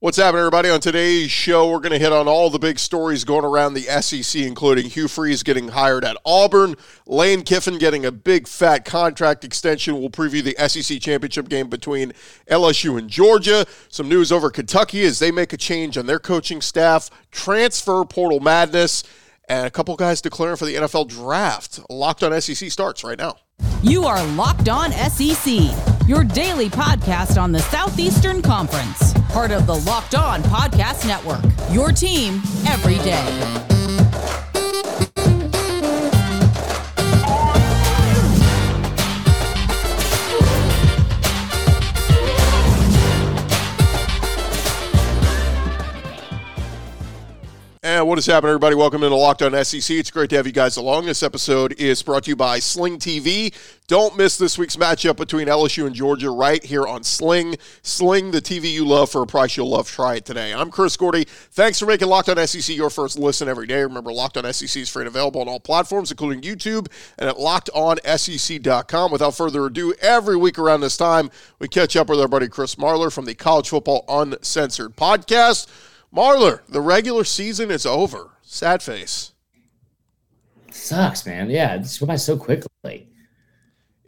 What's happening, everybody? On today's show, we're going to hit on all the big stories going around the SEC, including Hugh Freeze getting hired at Auburn, Lane Kiffin getting a big fat contract extension. We'll preview the SEC championship game between LSU and Georgia. Some news over Kentucky as they make a change on their coaching staff, transfer portal madness, and a couple guys declaring for the NFL draft. Locked on SEC starts right now. You are Locked On SEC, your daily podcast on the Southeastern Conference, part of the Locked On Podcast Network. Your team every day. And what is happening, everybody? Welcome into Locked On SEC. It's great to have you guys along. This episode is brought to you by Sling TV. Don't miss this week's matchup between LSU and Georgia right here on Sling. Sling, the TV you love for a price you'll love. Try it today. I'm Chris Gordy. Thanks for making Locked On SEC your first listen every day. Remember, Locked On SEC is free and available on all platforms, including YouTube and at LockedOnSEC.com. Without further ado, every week around this time, we catch up with our buddy Chris Marlar from the College Football Uncensored podcast. Marlar, the regular season is over. Sad face. Sucks, man. Yeah, it's went by so quickly.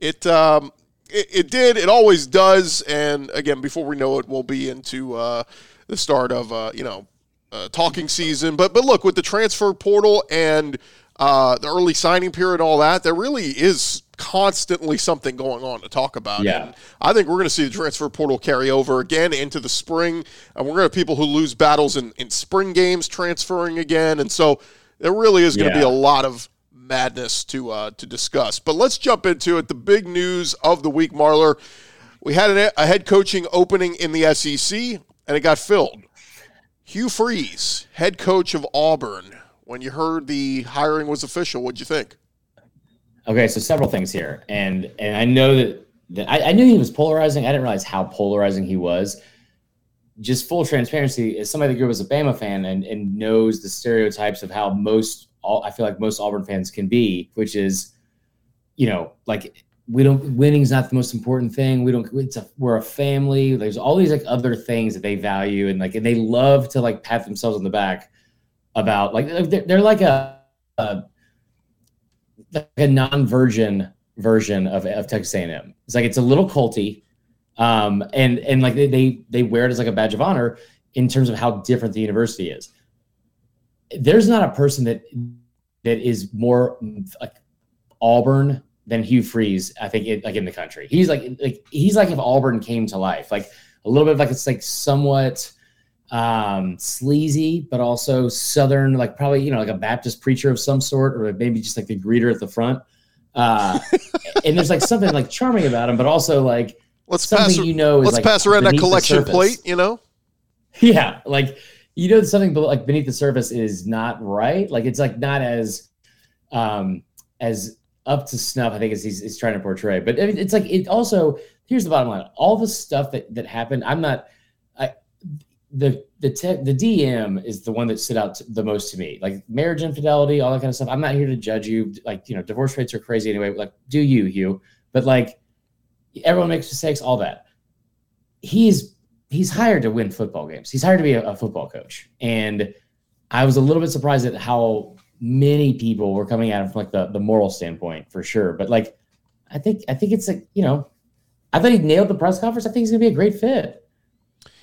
It um it, it, did. It always does. And again, before we know it, we'll be into uh, the start of uh, you know uh, talking season. But but look, with the transfer portal and uh, the early signing period, all that, there really is constantly something going on to talk about. Yeah. And I think we're going to see the transfer portal carry over again into the spring. And we're going to have people who lose battles in, in spring games transferring again. And so there really is going to Yeah. be a lot of madness to uh, to discuss. But let's jump into it. The big news of the week, Marlar. We had an, a head coaching opening in the SEC, and it got filled. Hugh Freeze, head coach of Auburn. When you heard the hiring was official, what'd you think? Okay, so several things here, and and I know that, that I, I knew he was polarizing. I didn't realize how polarizing he was. Just full transparency, as somebody that grew up as a Bama fan and, and knows the stereotypes of how most all I feel like most Auburn fans can be, which is, you know, like we don't winning's not the most important thing. We don't. It's a we're a family. There's all these like other things that they value and like and they love to like pat themselves on the back about like they're, they're like a, a like a non-virgin version of, of Texas A&M. It's like it's a little culty, um, and and like they, they they wear it as like a badge of honor in terms of how different the university is. There's not a person that that is more like Auburn than Hugh Freeze. I think it, like in the country, he's like like he's like if Auburn came to life, like a little bit of like it's like somewhat um sleazy but also southern like probably you know like a baptist preacher of some sort or maybe just like the greeter at the front uh and there's like something like charming about him but also like Let's something pass. you know is let's like pass around that collection plate. You know. yeah like you know something be- like beneath the surface is not right like it's like not as um as up to snuff i think as he's, he's trying to portray but it's like it also here's the bottom line all the stuff that that happened i'm not i the the te- the dm is the one that stood out the most to me like marriage infidelity all that kind of stuff i'm not here to judge you like you know divorce rates are crazy anyway like do you hugh but like everyone makes mistakes all that he's he's hired to win football games. He's hired to be a, a football coach. And I was a little bit surprised at how many people were coming at him from like the, the moral standpoint for sure. But like I think I think it's like, you know, I thought he nailed the press conference. I think he's gonna be a great fit.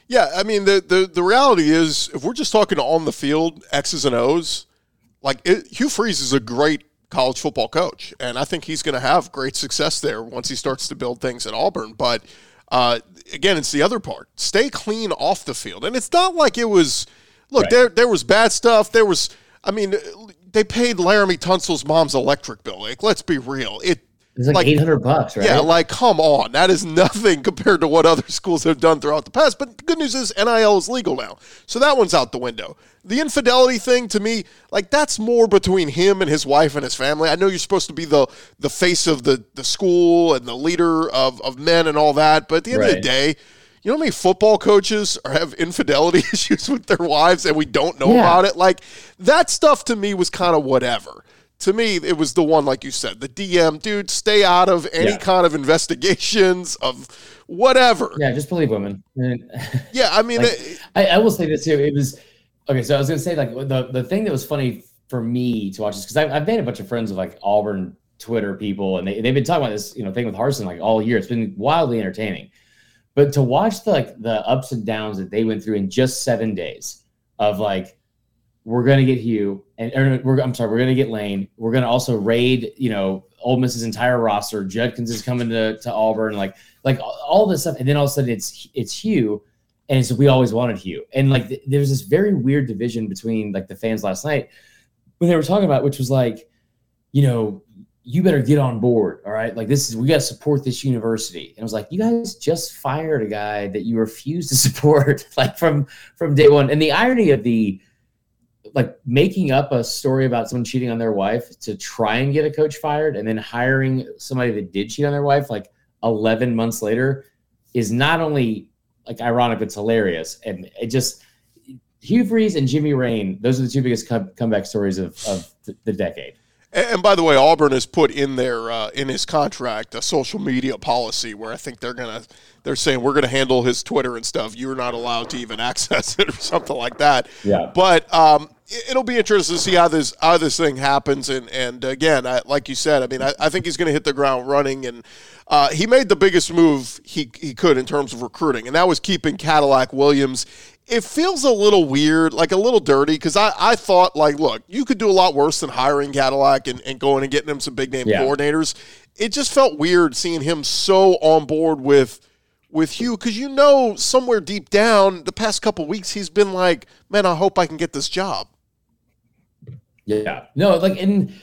Yeah, I mean the, the the reality is, if we're just talking on the field X's and O's, like it, Hugh Freeze is a great college football coach, and I think he's going to have great success there once he starts to build things at Auburn. But uh, again, it's the other part: stay clean off the field, and it's not like it was. Look, Right. there there was bad stuff. There was, I mean, they paid Laremy Tunsil's mom's electric bill. Like, let's be real, it It's like, Like- eight hundred bucks, right? yeah, like come on, that is nothing compared to what other schools have done throughout the past. But the good news is NIL is legal now, so that one's out the window. The infidelity thing to me, like that's more between him and his wife and his family. I know you're supposed to be the the face of the the school and the leader of of men and all that, but at the end of the day. You know how many football coaches are, have infidelity issues with their wives and we don't know Yeah. about it? Like that stuff to me was kind of whatever. To me, it was the one, like you said, the DM, dude, stay out of any Yeah. kind of investigations of whatever. yeah, just believe women. Yeah, I mean, Like, it- I, I will say this too. It was okay. So I was gonna say like the the thing that was funny for me to watch this because I've, I've made a bunch of friends of like Auburn Twitter people, and they they've been talking about this you know thing with Harsin like all year. It's been wildly entertaining. But to watch the like the ups and downs that they went through in just seven days of like we're going to get Hugh, and or, I'm sorry, we're going to get Lane. We're going to also raid, you know, Ole Miss's entire roster. Judkins is coming to, to Auburn, like like all this stuff, and then all of a sudden it's it's Hugh, and it's we always wanted Hugh, and like th- there's this very weird division between like the fans last night when they were talking about, which was like, you know, you better get on board. All right. Like this is, we got to support this university. And I was like, you guys just fired a guy that you refuse to support like from, from day one. And the irony of the, like making up a story about someone cheating on their wife to try and get a coach fired and then hiring somebody that did cheat on their wife like 11 months later is not only like ironic, it's hilarious. And it just, Hugh Freeze and Jimmy Rain those are the two biggest come, comeback stories of, of the decade. And, by the way, Auburn has put in their uh, in his contract a social media policy where I think they're gonna they're saying we're gonna handle his Twitter and stuff. You're not allowed to even access it or something like that. Yeah. But um, it'll be interesting to see how this how this thing happens. And and again, I, like you said, I mean, I, I think he's going to hit the ground running. And uh, he made the biggest move he he could in terms of recruiting, and that was keeping Cadillac Williams it feels a little weird, like a little dirty, because I, I thought, like, look, you could do a lot worse than hiring Cadillac and, and going and getting him some big name yeah. coordinators. It just felt weird seeing him so on board with with Hugh, because you know somewhere deep down, the past couple weeks he's been like, man, I hope I can get this job. Yeah, no, like, and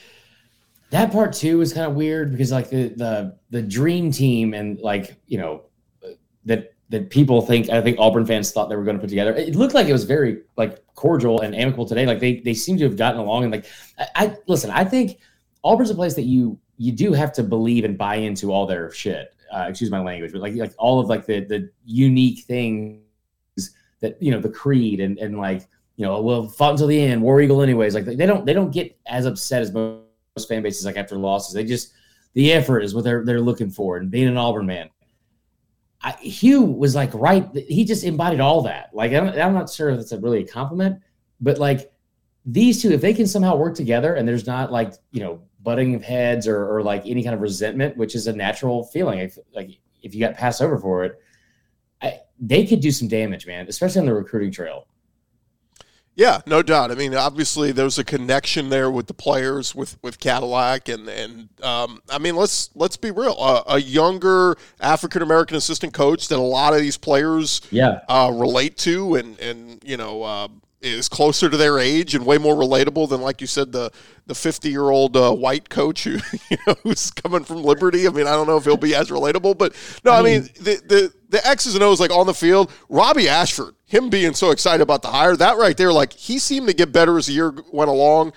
that part too is kind of weird because like the the the dream team and like you know that that people think I think Auburn fans thought they were going to put together. It looked like it was very like cordial and amicable today. Like they they seem to have gotten along and like I, I listen. I think Auburn's a place that you you do have to believe and buy into all their shit. Uh, excuse my language, but like like all of like the the unique things that you know the creed and and like you know well fought until the end, war eagle anyways. Like they don't they don't get as upset as most fan bases like after losses. They just the effort is what they're they're looking for and being an Auburn man. I, Hugh was like right. He just embodied all that. Like I'm, I'm not sure if that's a really a compliment, but like these two, if they can somehow work together and there's not like you know butting of heads or, or like any kind of resentment, which is a natural feeling. If like if you got passed over for it, I, they could do some damage, man. Especially on the recruiting trail. Yeah, no doubt. I mean, obviously, there's a connection there with the players, with with Cadillac, and and um, I mean, let's let's be real. Uh, a younger African American assistant coach that a lot of these players, yeah, uh, relate to, and and you know, uh, is closer to their age and way more relatable than, like you said, the the 50 year old uh, white coach who you know who's coming from Liberty. I mean, I don't know if he'll be as relatable, but no, I mean, mean the the the X's and O's like on the field. Robbie Ashford, him being so excited about the hire, that right there, like he seemed to get better as the year went along.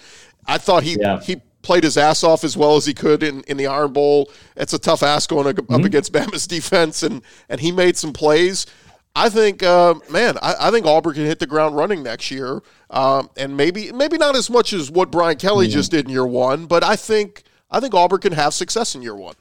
I thought he yeah. he played his ass off as well as he could in, in the Iron Bowl. It's a tough ask going up mm-hmm. against Bama's defense, and and he made some plays. I think, uh, man, I, I, think Auburn can hit the ground running next year, um, and maybe maybe not as much as what Brian Kelly just did in year one, but I think I think Auburn can have success in year one.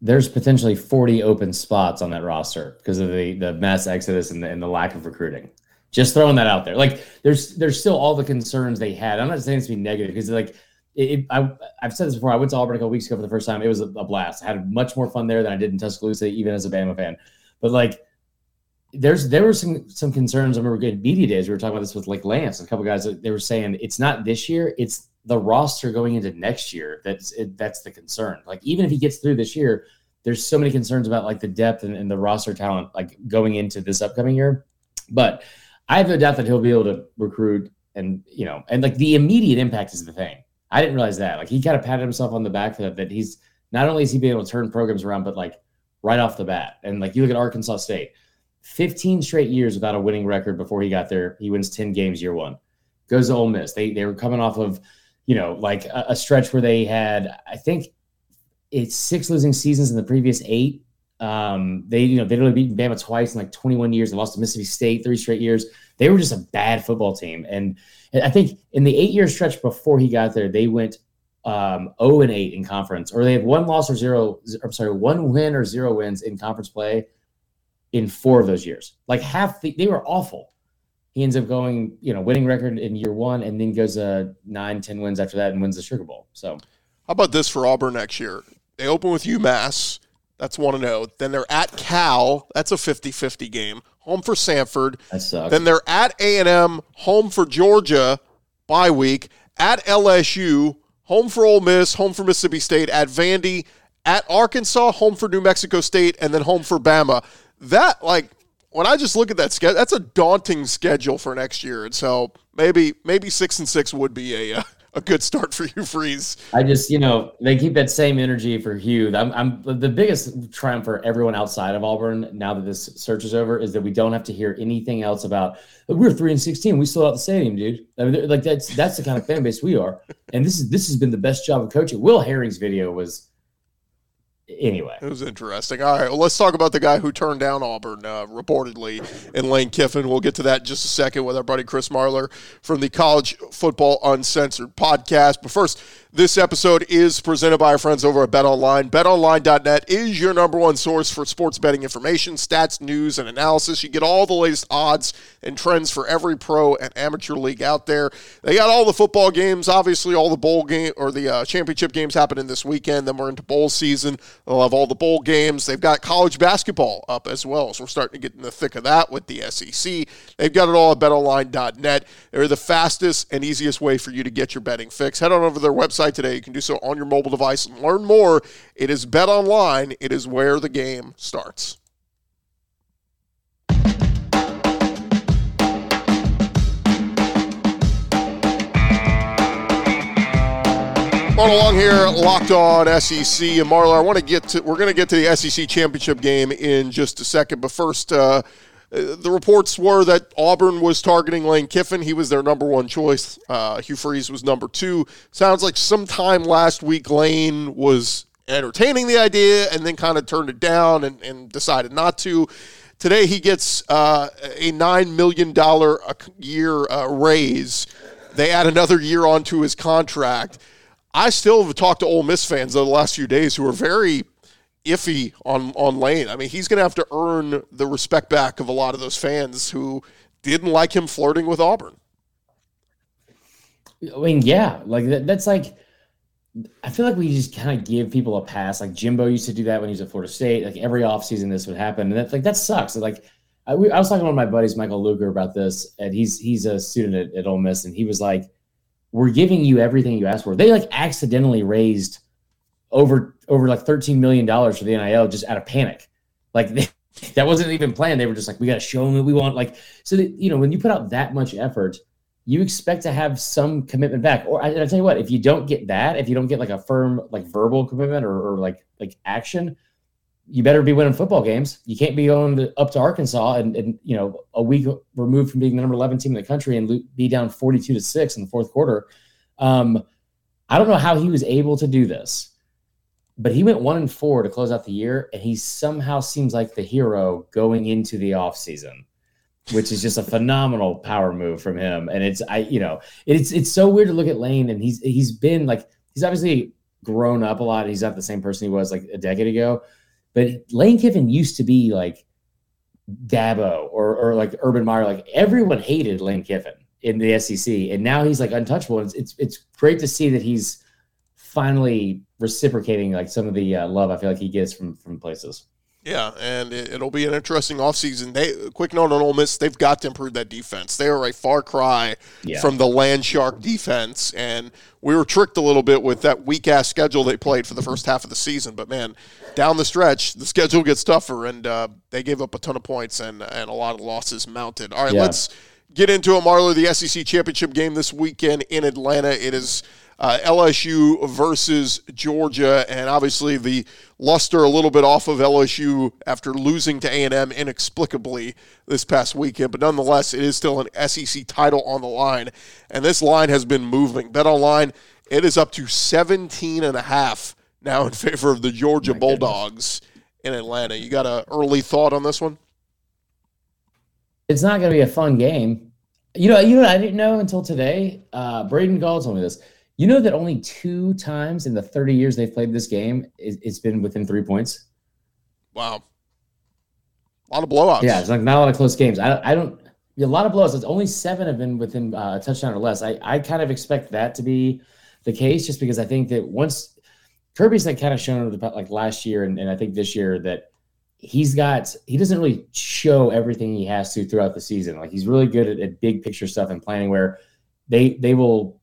There's potentially 40 open spots on that roster because of the the mass exodus and the, and the lack of recruiting. Just throwing that out there. Like there's there's still all the concerns they had. I'm not saying it's to be negative because like it, I, have said this before. I went to Auburn a couple weeks ago for the first time. It was a, a blast. I had much more fun there than I did in Tuscaloosa, even as a Bama fan. But like there's there were some some concerns. I remember getting media days. We were talking about this with like Lance, a couple guys. They were saying it's not this year; it's the roster going into next year. That's it, that's the concern. Like even if he gets through this year, there's so many concerns about like the depth and, and the roster talent like going into this upcoming year. But I have no doubt that he'll be able to recruit and you know and like the immediate impact is the thing. I didn't realize that. Like he kind of patted himself on the back for that. That he's not only is he being able to turn programs around, but like right off the bat. And like you look at Arkansas State 15 straight years without a winning record before he got there. He wins 10 games year one. Goes to Ole Miss. They they were coming off of, you know, like a, a stretch where they had, I think it's six losing seasons in the previous eight. Um, they, you know, they'd only beaten Bama twice in like 21 years. They lost to Mississippi State three straight years. They were just a bad football team. And I think in the eight year stretch before he got there, they went um, 0 and 8 in conference, or they had one loss or zero, I'm sorry, one win or zero wins in conference play in four of those years. Like half the, they were awful. He ends up going, you know, winning record in year one, and then goes uh, nine, ten wins after that, and wins the Sugar Bowl. So, how about this for Auburn next year? They open with UMass. That's one to know. Then they're at Cal. That's a 50-50 game. Home for Samford. That sucks. Then they're at A&M. Home for Georgia. Bye week. At LSU. Home for Ole Miss. Home for Mississippi State. At Vandy. At Arkansas. Home for New Mexico State. And then home for Bama. That like when I just look at that schedule, that's a daunting schedule for next year. And so maybe maybe six and six would be a uh, a good start for you, Freeze. I just you know they keep that same energy for Hugh. I'm, I'm the biggest triumph for everyone outside of Auburn now that this search is over is that we don't have to hear anything else about we're three and sixteen. We still out the stadium, dude. I mean, like that's that's the kind of fan base we are. And this is this has been the best job of coaching. Will Herring's video was anyway. It was interesting. All right, well, let's talk about the guy who turned down Auburn, uh, reportedly, in Lane Kiffin. We'll get to that in just a second with our buddy Chris Marlar from the College Football Uncensored podcast. But first, this episode is presented by our friends over at BetOnline. BetOnline.net is your number one source for sports betting information, stats, news, and analysis. You get all the latest odds and trends for every pro and amateur league out there. They got all the football games, obviously, all the bowl game or the uh, championship games happening this weekend. Then we're into bowl season. They'll have all the bowl games. They've got college basketball up as well. So we're starting to get in the thick of that with the SEC. They've got it all at betonline.net. They're the fastest and easiest way for you to get your betting fix. Head on over to their website website today. You can do so on your mobile device learn more. It is Bet Online. It is where the game starts. Going along here, locked on SEC and Marlar. I want to get to. We're going to get to the SEC championship game in just a second, but first, uh, the reports were that Auburn was targeting Lane Kiffin. He was their number one choice. Uh, Hugh Freeze was number two. Sounds like sometime last week Lane was entertaining the idea and then kind of turned it down and, and decided not to. Today he gets uh, a $9 million a year uh, raise. They add another year onto his contract. I still have talked to Ole Miss fans the last few days who are very iffy on on Lane. I mean, he's going to have to earn the respect back of a lot of those fans who didn't like him flirting with Auburn. I mean, yeah, like that, that's like. I feel like we just kind of give people a pass. Like Jimbo used to do that when he was at Florida State. Like every offseason, this would happen, and that's like that sucks. Like I, we, I, was talking to one of my buddies, Michael Luger, about this, and he's he's a student at, at Ole Miss, and he was like, "We're giving you everything you asked for." They like accidentally raised over over like thirteen million dollars for the NIL just out of panic. Like they, that wasn't even planned. They were just like, we got to show them that we want. Like so, that, you know, when you put out that much effort, you expect to have some commitment back. Or I, I tell you what, if you don't get that, if you don't get like a firm like verbal commitment or, or like like action, you better be winning football games. You can't be going to, up to Arkansas and, and you know a week removed from being the number eleven team in the country and be down forty two to six in the fourth quarter. Um, I don't know how he was able to do this but he went one and four to close out the year, and he somehow seems like the hero going into the offseason, which is just a phenomenal power move from him. And it's I, you know, it's it's so weird to look at Lane, and he's he's been like he's obviously grown up a lot. He's not the same person he was like a decade ago, but Lane Kiffin used to be like Dabo or or like Urban Meyer. Like everyone hated Lane Kiffin in the SEC, and now he's like untouchable. It's it's, it's great to see that he's finally reciprocating like some of the uh, love I feel like he gets from from places. Yeah, and it, will be an interesting offseason. They quick note on Ole Miss, they've got to improve that defense. They are a far cry yeah. from the land shark defense, and we were tricked a little bit with that weak ass schedule they played for the first half of the season. But man, down the stretch, the schedule gets tougher, and uh, they gave up a ton of points and and a lot of losses mounted. All right, yeah. let's get into a Marlar. The SEC championship game this weekend in Atlanta. It is uh, LSU versus Georgia, and obviously the luster a little bit off of LSU after losing to A&M inexplicably this past weekend. But nonetheless, it is still an SEC title on the line, and this line has been moving. Bet online, it is up to 17 and a half now in favor of the Georgia Bulldogs goodness. in Atlanta. You got an early thought on this one? It's not going to be a fun game. You know, you know, I didn't know until today. Uh, Braden Gall told me this. You know that only two times in the 30 years they've played this game, it's been within three points. Wow. A lot of blowouts. Yeah, it's like not a lot of close games. I, I don't. A lot of blowouts. It's only seven have been within uh, a touchdown or less. I, I kind of expect that to be the case, just because I think that once Kirby's like kind of shown over the like last year and, and I think this year that he's got he doesn't really show everything he has to throughout the season. Like he's really good at, at big picture stuff and planning where they they will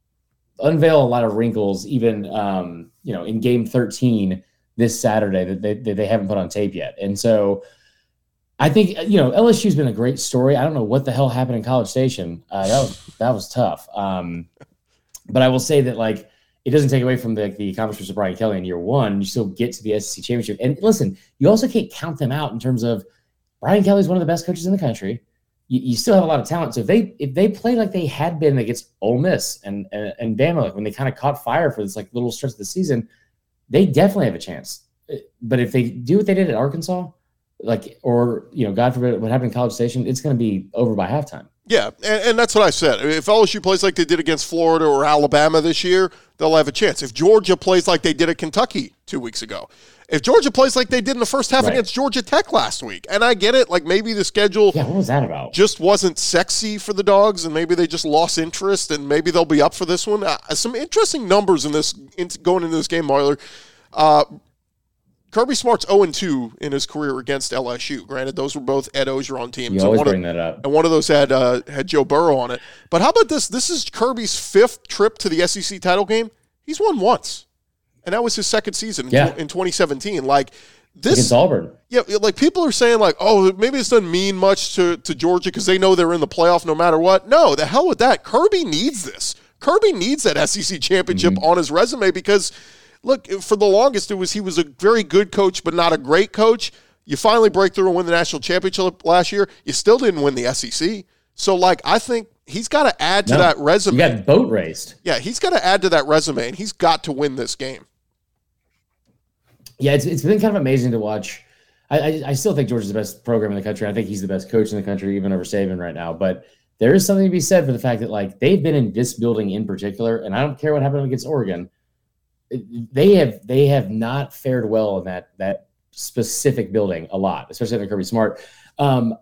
unveil a lot of wrinkles even um, you know in game 13 this Saturday that they, that they haven't put on tape yet. And so I think you know LSU's been a great story. I don't know what the hell happened in College Station. Uh, that was that was tough. Um, but I will say that like it doesn't take away from the, the accomplishments of Brian Kelly in year one. You still get to the SEC championship. And listen, you also can't count them out in terms of Brian Kelly is one of the best coaches in the country. You, you, still have a lot of talent. So if they if they play like they had been against Ole Miss and and, and Bama, when they kind of caught fire for this like little stretch of the season, they definitely have a chance. But if they do what they did at Arkansas, like or you know, God forbid what happened in College Station, it's going to be over by halftime. Yeah, and, and, that's what I said. If LSU plays like they did against Florida or Alabama this year, they'll have a chance. If Georgia plays like they did at Kentucky two weeks ago, if Georgia plays like they did in the first half right. against Georgia Tech last week, and I get it, like maybe the schedule yeah, what was that about? just wasn't sexy for the dogs, and maybe they just lost interest, and maybe they'll be up for this one. Uh, some interesting numbers in this in, going into this game, Marlar. Uh, Kirby Smart's 0 2 in his career against LSU. Granted, those were both Ed Orgeron teams. You always bring of, that up. And one of those had uh, had Joe Burrow on it. But how about this? This is Kirby's fifth trip to the SEC title game. He's won once, and that was his second season yeah. in 2017. Like this, against Auburn. Yeah, like people are saying, like, oh, maybe this doesn't mean much to to Georgia because they know they're in the playoff no matter what. No, the hell with that. Kirby needs this. Kirby needs that SEC championship mm-hmm. on his resume because look, for the longest, it was he was a very good coach, but not a great coach. You finally break through and win the national championship last year. You still didn't win the SEC. So, like, I think he's got to add to no, that resume. You got boat raced. Yeah, he's got to add to that resume, and he's got to win this game. Yeah, it's, it's been kind of amazing to watch. I, I, I still think George is the best program in the country. I think he's the best coach in the country, even over Saban right now. But there is something to be said for the fact that like they've been in this building in particular, and I don't care what happened against Oregon they have they have not fared well in that that specific building a lot, especially under Kirby Smart. Um,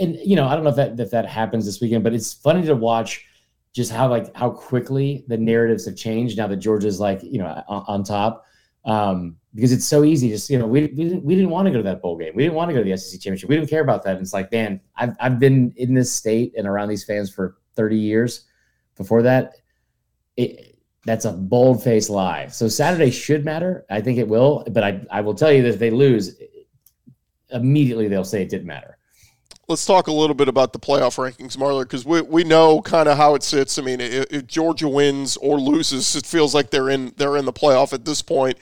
and you know, I don't know if that if that happens this weekend, but it's funny to watch just how like how quickly the narratives have changed now that Georgia's like you know on, on top. Um, because it's so easy. Just you know, we, we didn't we didn't want to go to that bowl game. We didn't want to go to the SEC championship. We didn't care about that. And it's like, man, I've I've been in this state and around these fans for 30 years. Before that, it, that's a bold faced lie. So Saturday should matter. I think it will, but I, I will tell you that if they lose, immediately they'll say it didn't matter. Let's talk a little bit about the playoff rankings, Marlar, because we, we know kind of how it sits. I mean, if, if, Georgia wins or loses, it feels like they're in they're in the playoff at this point.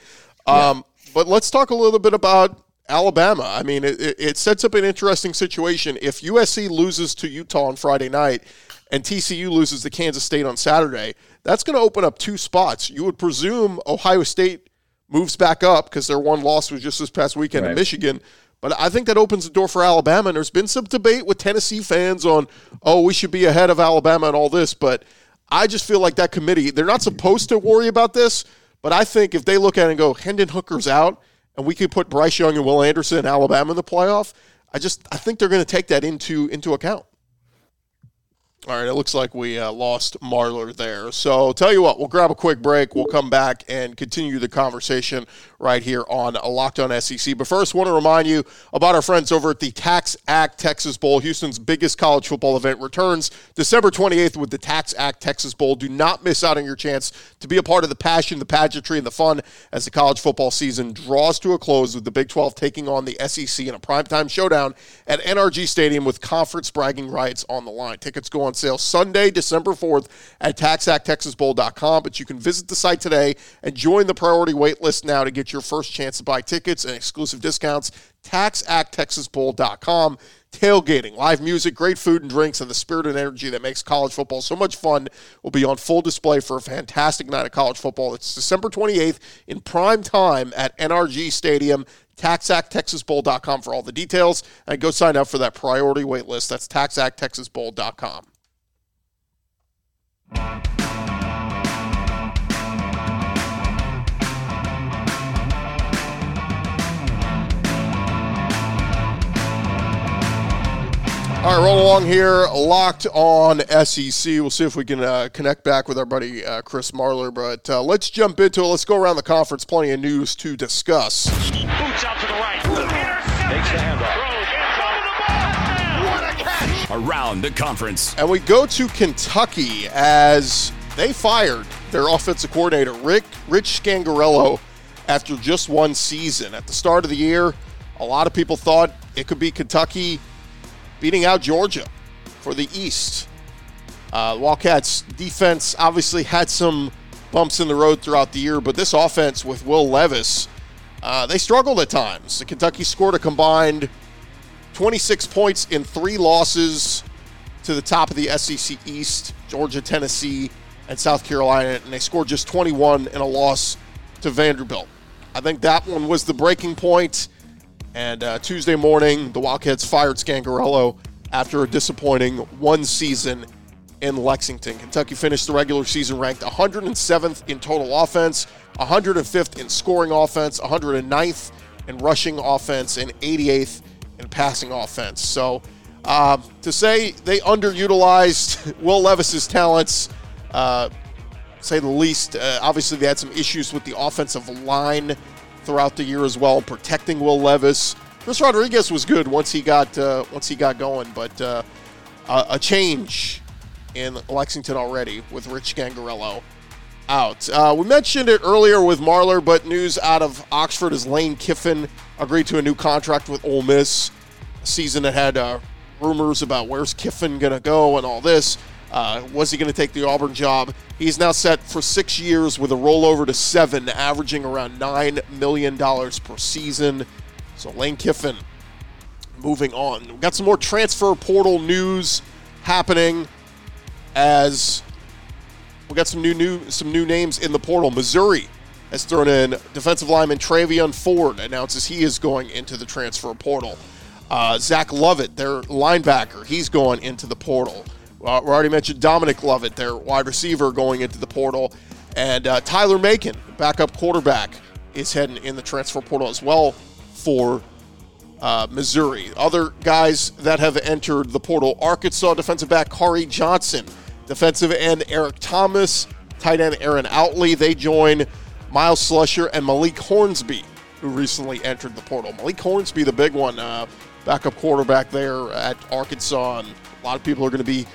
Um, yeah. But let's talk a little bit about Alabama. I mean, it, it sets up an interesting situation. If USC loses to Utah on Friday night and TCU loses to Kansas State on Saturday – that's going to open up two spots. You would presume Ohio State moves back up because their one loss was just this past weekend right. in Michigan. But I think that opens the door for Alabama. And there's been some debate with Tennessee fans on, oh, we should be ahead of Alabama and all this. But I just feel like that committee, they're not supposed to worry about this. But I think if they look at it and go, Hendon Hooker's out, and we could put Bryce Young and Will Anderson in Alabama in the playoff, I just I think they're going to take that into into account. All right, it looks like we uh, lost Marlar there. So, tell you what, we'll grab a quick break. We'll come back and continue the conversation right here on Locked On SEC. But first, want to remind you about our friends over at the Tax Act Texas Bowl. Houston's biggest college football event returns December 28th with the Tax Act Texas Bowl. Do not miss out on your chance to be a part of the passion, the pageantry, and the fun as the college football season draws to a close with the Big 12 taking on the SEC in a primetime showdown at NRG Stadium with conference bragging rights on the line. Tickets go on on sale Sunday, December 4th at taxacttexasbowl.com. But you can visit the site today and join the priority wait list now to get your first chance to buy tickets and exclusive discounts. taxacttexasbowl.com tailgating, live music, great food and drinks, and the spirit and energy that makes college football so much fun will be on full display for a fantastic night of college football. It's December 28th in prime time at NRG Stadium. TaxActTexasBowl.com for all the details, and go sign up for that priority wait list. That's TaxActTexasBowl.com. All right, roll along here. Locked on SEC. We'll see if we can uh, connect back with our buddy uh, Chris Marlar. But uh, let's jump into it. Let's go around the conference. Plenty of news to discuss. Boots out to the right. Takes the handoff. Around the conference. And we go to Kentucky as they fired their offensive coordinator, Rick Rich Scangarello, after just one season. At the start of the year, a lot of people thought it could be Kentucky beating out Georgia for the East. Uh, Wildcats defense obviously had some bumps in the road throughout the year, but this offense with Will Levis, uh, they struggled at times. The Kentucky scored a combined 26 points in three losses to the top of the SEC East, Georgia, Tennessee, and South Carolina, and they scored just 21 in a loss to Vanderbilt. I think that one was the breaking point. And uh, Tuesday morning, the Wildcats fired Scangarello after a disappointing one season in Lexington. Kentucky finished the regular season ranked 107th in total offense, 105th in scoring offense, 109th in rushing offense, and 88th in passing offense. So uh, to say they underutilized Will Levis's talents, uh, say the least. Uh, obviously, they had some issues with the offensive line throughout the year as well, protecting Will Levis. Chris Rodriguez was good once he got uh, once he got going, but uh, a change in Lexington already with Rich Scangarello out. Uh, we mentioned it earlier with Marlar, but news out of Oxford is Lane Kiffin agreed to a new contract with Ole Miss. A season that had uh, rumors about where's Kiffin going to go and all this. Uh, was he going to take the Auburn job? He's now set for six years with a rollover to seven, averaging around $9 million per season. So Lane Kiffin moving on. We've got some more transfer portal news happening as we got some new, new some new names in the portal. Missouri has thrown in defensive lineman Travion Ford announces he is going into the transfer portal. Uh, Zach Lovett, their linebacker, he's going into the portal. Uh, we already mentioned Dominic Lovett, their wide receiver, going into the portal. And uh, Tyler Macon, backup quarterback, is heading in the transfer portal as well for uh, Missouri. Other guys that have entered the portal Arkansas defensive back Khari Johnson, defensive end Eric Thomas, tight end Aaron Outley. They join Myles Slusher and Malik Hornsby, who recently entered the portal. Malik Hornsby, the big one, uh, backup quarterback there at Arkansas. And a lot of people are going to be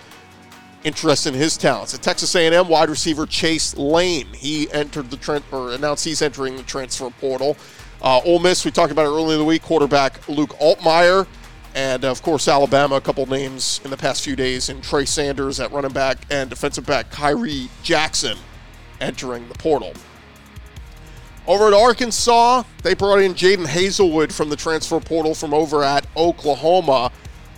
interested in his talents. At Texas A&M wide receiver Chase Lane, he entered the trend or announced he's entering the transfer portal. Uh, Ole Miss, we talked about it earlier in the week. Quarterback Luke Altmyer, and of course Alabama. A couple names in the past few days and Trey Sanders at running back and defensive back Khyree Jackson entering the portal. Over at Arkansas, they brought in Jadon Haselwood from the transfer portal from over at Oklahoma,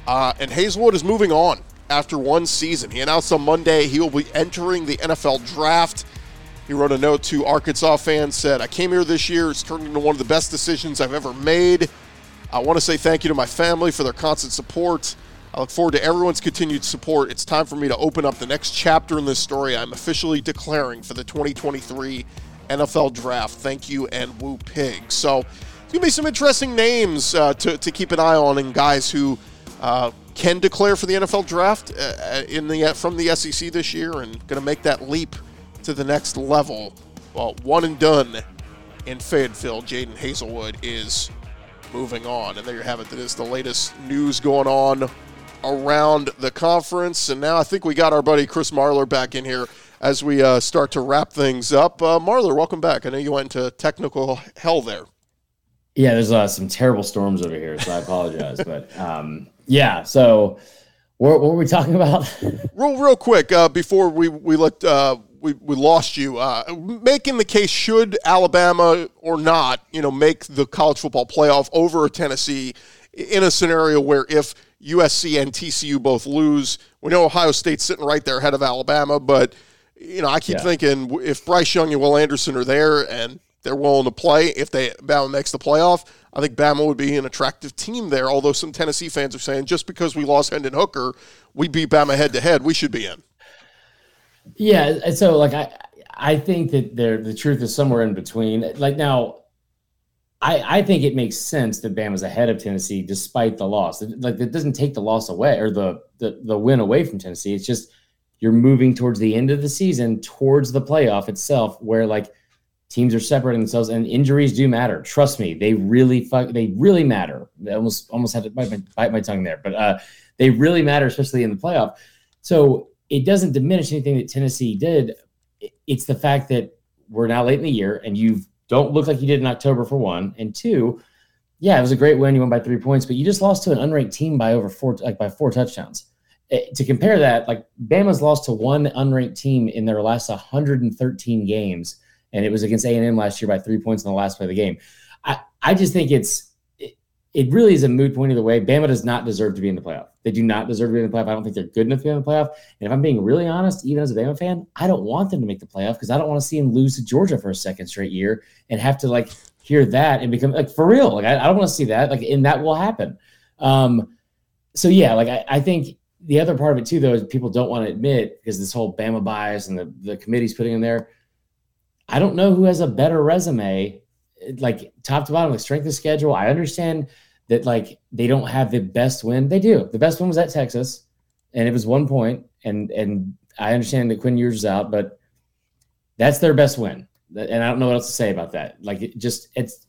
uh, and Haselwood is moving on after one season. He announced on Monday he will be entering the NFL draft. He wrote a note to Arkansas fans, said, I came here this year. It's turned into one of the best decisions I've ever made. I want to say thank you to my family for their constant support. I look forward to everyone's continued support. It's time for me to open up the next chapter in this story. I'm officially declaring for the 2023 NFL draft. Thank you and woo pig. So, it's going to be some interesting names uh, to, to keep an eye on and guys who uh, can declare for the NFL draft uh, uh in the uh, from the SEC this year and going to make that leap to the next level. Well, one and done in Fayetteville. Jadon Haselwood is moving on, and there you have it. That is the latest news going on around the conference. And now I think we got our buddy Chris Marlar back in here as we uh, start to wrap things up. Uh, Marlar, welcome back. I know you went into technical hell there. Yeah, there's uh, some terrible storms over here, so I apologize. but um, yeah, so what, what, were we talking about? real, real quick uh, before we we let uh, we we lost you. Uh, making the case should Alabama or not, you know, make the college football playoff over Tennessee in a scenario where if USC and TCU both lose, we know Ohio State's sitting right there ahead of Alabama, but you know, I keep yeah. thinking if Bryce Young and Will Anderson are there and they're willing to play if they Bama makes the playoff. I think Bama would be an attractive team there. Although some Tennessee fans are saying just because we lost Hendon Hooker, we beat Bama head to head, we should be in. Yeah, and so like I I think that there the truth is somewhere in between. Like now, I, I think it makes sense that Bama's ahead of Tennessee despite the loss. Like it doesn't take the loss away or the, the the win away from Tennessee. It's just you're moving towards the end of the season, towards the playoff itself, where like teams are separating themselves and injuries do matter. Trust me, they really fuck, they really matter. I almost almost had to bite my, bite my tongue there, but uh, they really matter, especially in the playoff. So it doesn't diminish anything that Tennessee did. It's the fact that we're now late in the year and you don't look like you did in October for one, and two, yeah, it was a great win. You won by three points, but you just lost to an unranked team by over four, like by four touchdowns. Eh, to compare that, like Bama's lost to one unranked team in their last 113 games and it was against A and M last year by three points in the last play of the game. I I just think it's it, it really is a moot point either way. Bama does not deserve to be in the playoff. They do not deserve to be in the playoff. I don't think they're good enough to be in the playoff. And if I'm being really honest, even as a Bama fan, I don't want them to make the playoff because I don't want to see them lose to Georgia for a second straight year and have to like hear that and become like for real. Like I, I don't want to see that. Like and that will happen. Um, so yeah, like I, I think the other part of it too, though, is people don't want to admit because this whole Bama bias and the, the committee's putting in there I don't know who has a better resume, like top to bottom, like strength of schedule. I understand that like they don't have the best win. They do. The best win was at Texas, and it was one point. And and I understand that Quinn Ewers is out, but that's their best win. And I don't know what else to say about that. Like it just it's.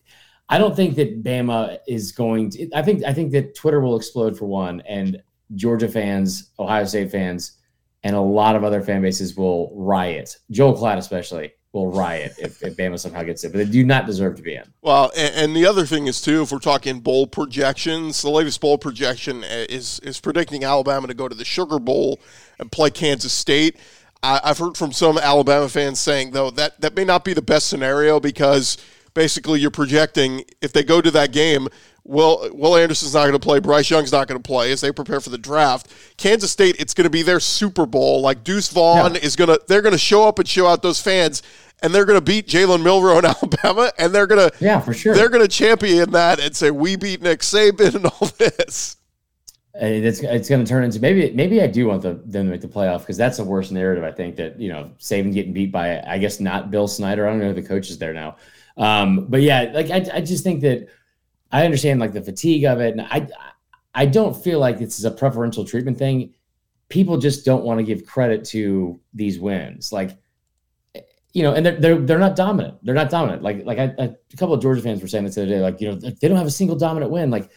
I don't think that Bama is going to. I think I think that Twitter will explode for one, and Georgia fans, Ohio State fans, and a lot of other fan bases will riot. Joel Klatt especially will riot if, if Bama somehow gets it, but they do not deserve to be in. Well, and, and, the other thing is too, if we're talking bowl projections, the latest bowl projection uh, is is predicting Alabama to go to the Sugar Bowl and play Kansas State. I, I've heard from some Alabama fans saying though that that may not be the best scenario because basically you're projecting if they go to that game. Will Will Anderson's not going to play. Bryce Young's not going to play as they prepare for the draft. Kansas State, it's going to be their Super Bowl. Like Deuce Vaughn yeah. is going to, they're going to show up and show out those fans, and they're going to beat Jalen Milroe in Alabama, and they're going to, yeah, for sure, they're going to champion that and say we beat Nick Saban and all this. It's, it's going to turn into maybe maybe I do want the, them to make the playoff because that's a worse narrative. I think that you know Saban getting beat by I guess not Bill Snyder. I don't know the coach is there now, um, but yeah, like I, I just think that I understand like the fatigue of it, and I I don't feel like this is a preferential treatment thing. People just don't want to give credit to these wins, like you know, and they're they're they're not dominant. They're not dominant. Like like I, I, a couple of Georgia fans were saying this the other day, like you know they don't have a single dominant win. Like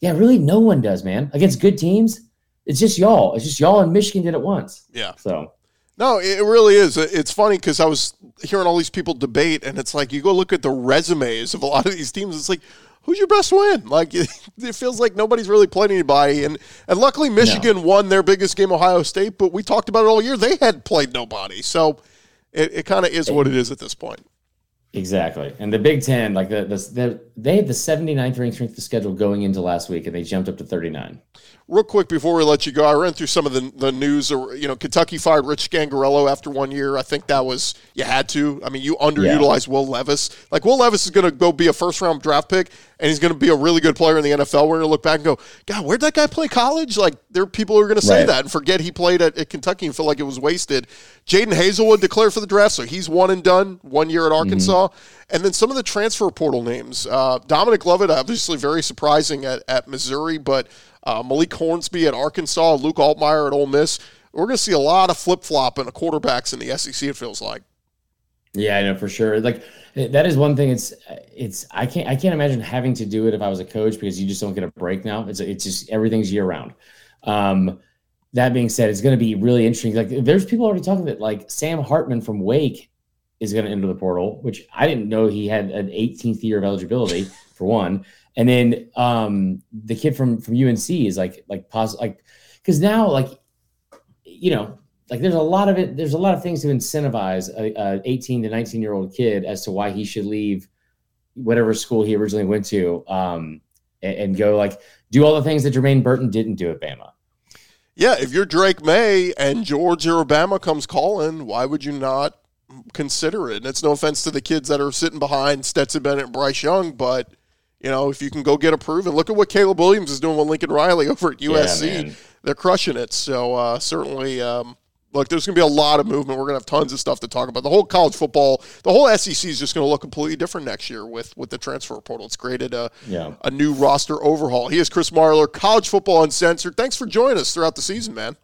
yeah, really, no one does, man. Against good teams, it's just y'all. It's just y'all and Michigan did it once. Yeah. So no, it really is. It's funny because I was hearing all these people debate, and it's like you go look at the resumes of a lot of these teams. It's like, who's your best win? Like it, feels like nobody's really played anybody, and and luckily Michigan no. won their biggest game, Ohio State. But we talked about it all year; they had played nobody, so it, it kind of is what it is at this point. Exactly, and the Big Ten, like the, the, the they had the 79th ranked strength of schedule going into last week, and they jumped up to 39 real quick before we let you go, I ran through some of the, the news. You know, Kentucky fired Rich Scangarello after one year. I think that was you had to. I mean, you underutilized yeah. Will Levis. Like Will Levis is going to go be a first round draft pick, and he's going to be a really good player in the NFL. We're going to look back and go, God, where'd that guy play college? Like there are people who are going to say right. that and forget he played at, at, Kentucky and feel like it was wasted. Jadon Haselwood declared for the draft, so he's one and done. One year at mm-hmm. Arkansas, mm-hmm. and then some of the transfer portal names. Uh, Dominic Lovett, obviously very surprising at, at Missouri, but uh, Malik Hornsby at Arkansas, Luke Altmyer at Ole Miss. We're going to see a lot of flip flopping of quarterbacks in the SEC. It feels like. Yeah, I know for sure. Like that is one thing. It's it's I can't I can't imagine having to do it if I was a coach because you just don't get a break now. It's it's just everything's year round. Um, that being said, it's going to be really interesting. Like there's people already talking that like Sam Hartman from Wake is going to enter the portal, which I didn't know he had an 18th year of eligibility for one. And then um, the kid from from UNC is like like pos- like because now like you know like there's a lot of it there's a lot of things to incentivize a, a 18 to 19 year old kid as to why he should leave whatever school he originally went to um, and, and go like do all the things that Jermaine Burton didn't do at Bama. Yeah, if you're Drake Maye and Georgia or Bama comes calling, why would you not consider it? And it's no offense to the kids that are sitting behind Stetson Bennett and Bryce Young, but you know, if you can go get approved, and look at what Caleb Williams is doing with Lincoln Riley over at USC, yeah, they're crushing it. So uh, certainly, um, Look, there's going to be a lot of movement. We're going to have tons of stuff to talk about. The whole college football, the whole SEC is just going to look completely different next year with with the transfer portal. It's created a Yeah. a new roster overhaul. He is Chris Marlar, college football uncensored. Thanks for joining us throughout the season, man.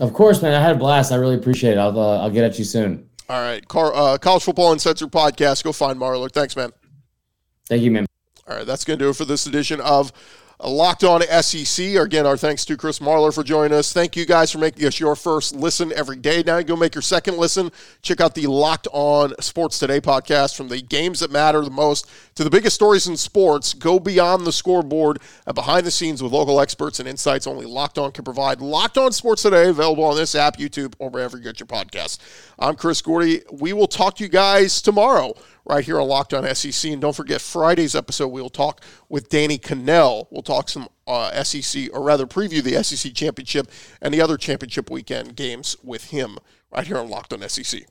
Of course, man. I had a blast. I really appreciate it. I'll uh, I'll get at you soon. All right, Car, uh, college football uncensored podcast. Go find Marlar. Thanks, man. Thank you, man. All right, that's going to do it for this edition of Locked On SEC. Again, our thanks to Chris Marlar for joining us. Thank you guys for making us your first listen every day. Now you go make your second listen. Check out the Locked On Sports Today podcast from the games that matter the most to the biggest stories in sports. Go beyond the scoreboard and behind the scenes with local experts and insights only Locked On can provide. Locked On Sports Today, available on this app, YouTube, or wherever you get your podcasts. I'm Chris Gordy. We will talk to you guys tomorrow right here on Locked On SEC. And don't forget, Friday's episode, we'll talk with Danny Kanell. We'll talk some uh, SEC, or rather, preview the SEC championship and the other championship weekend games with him right here on Locked On SEC.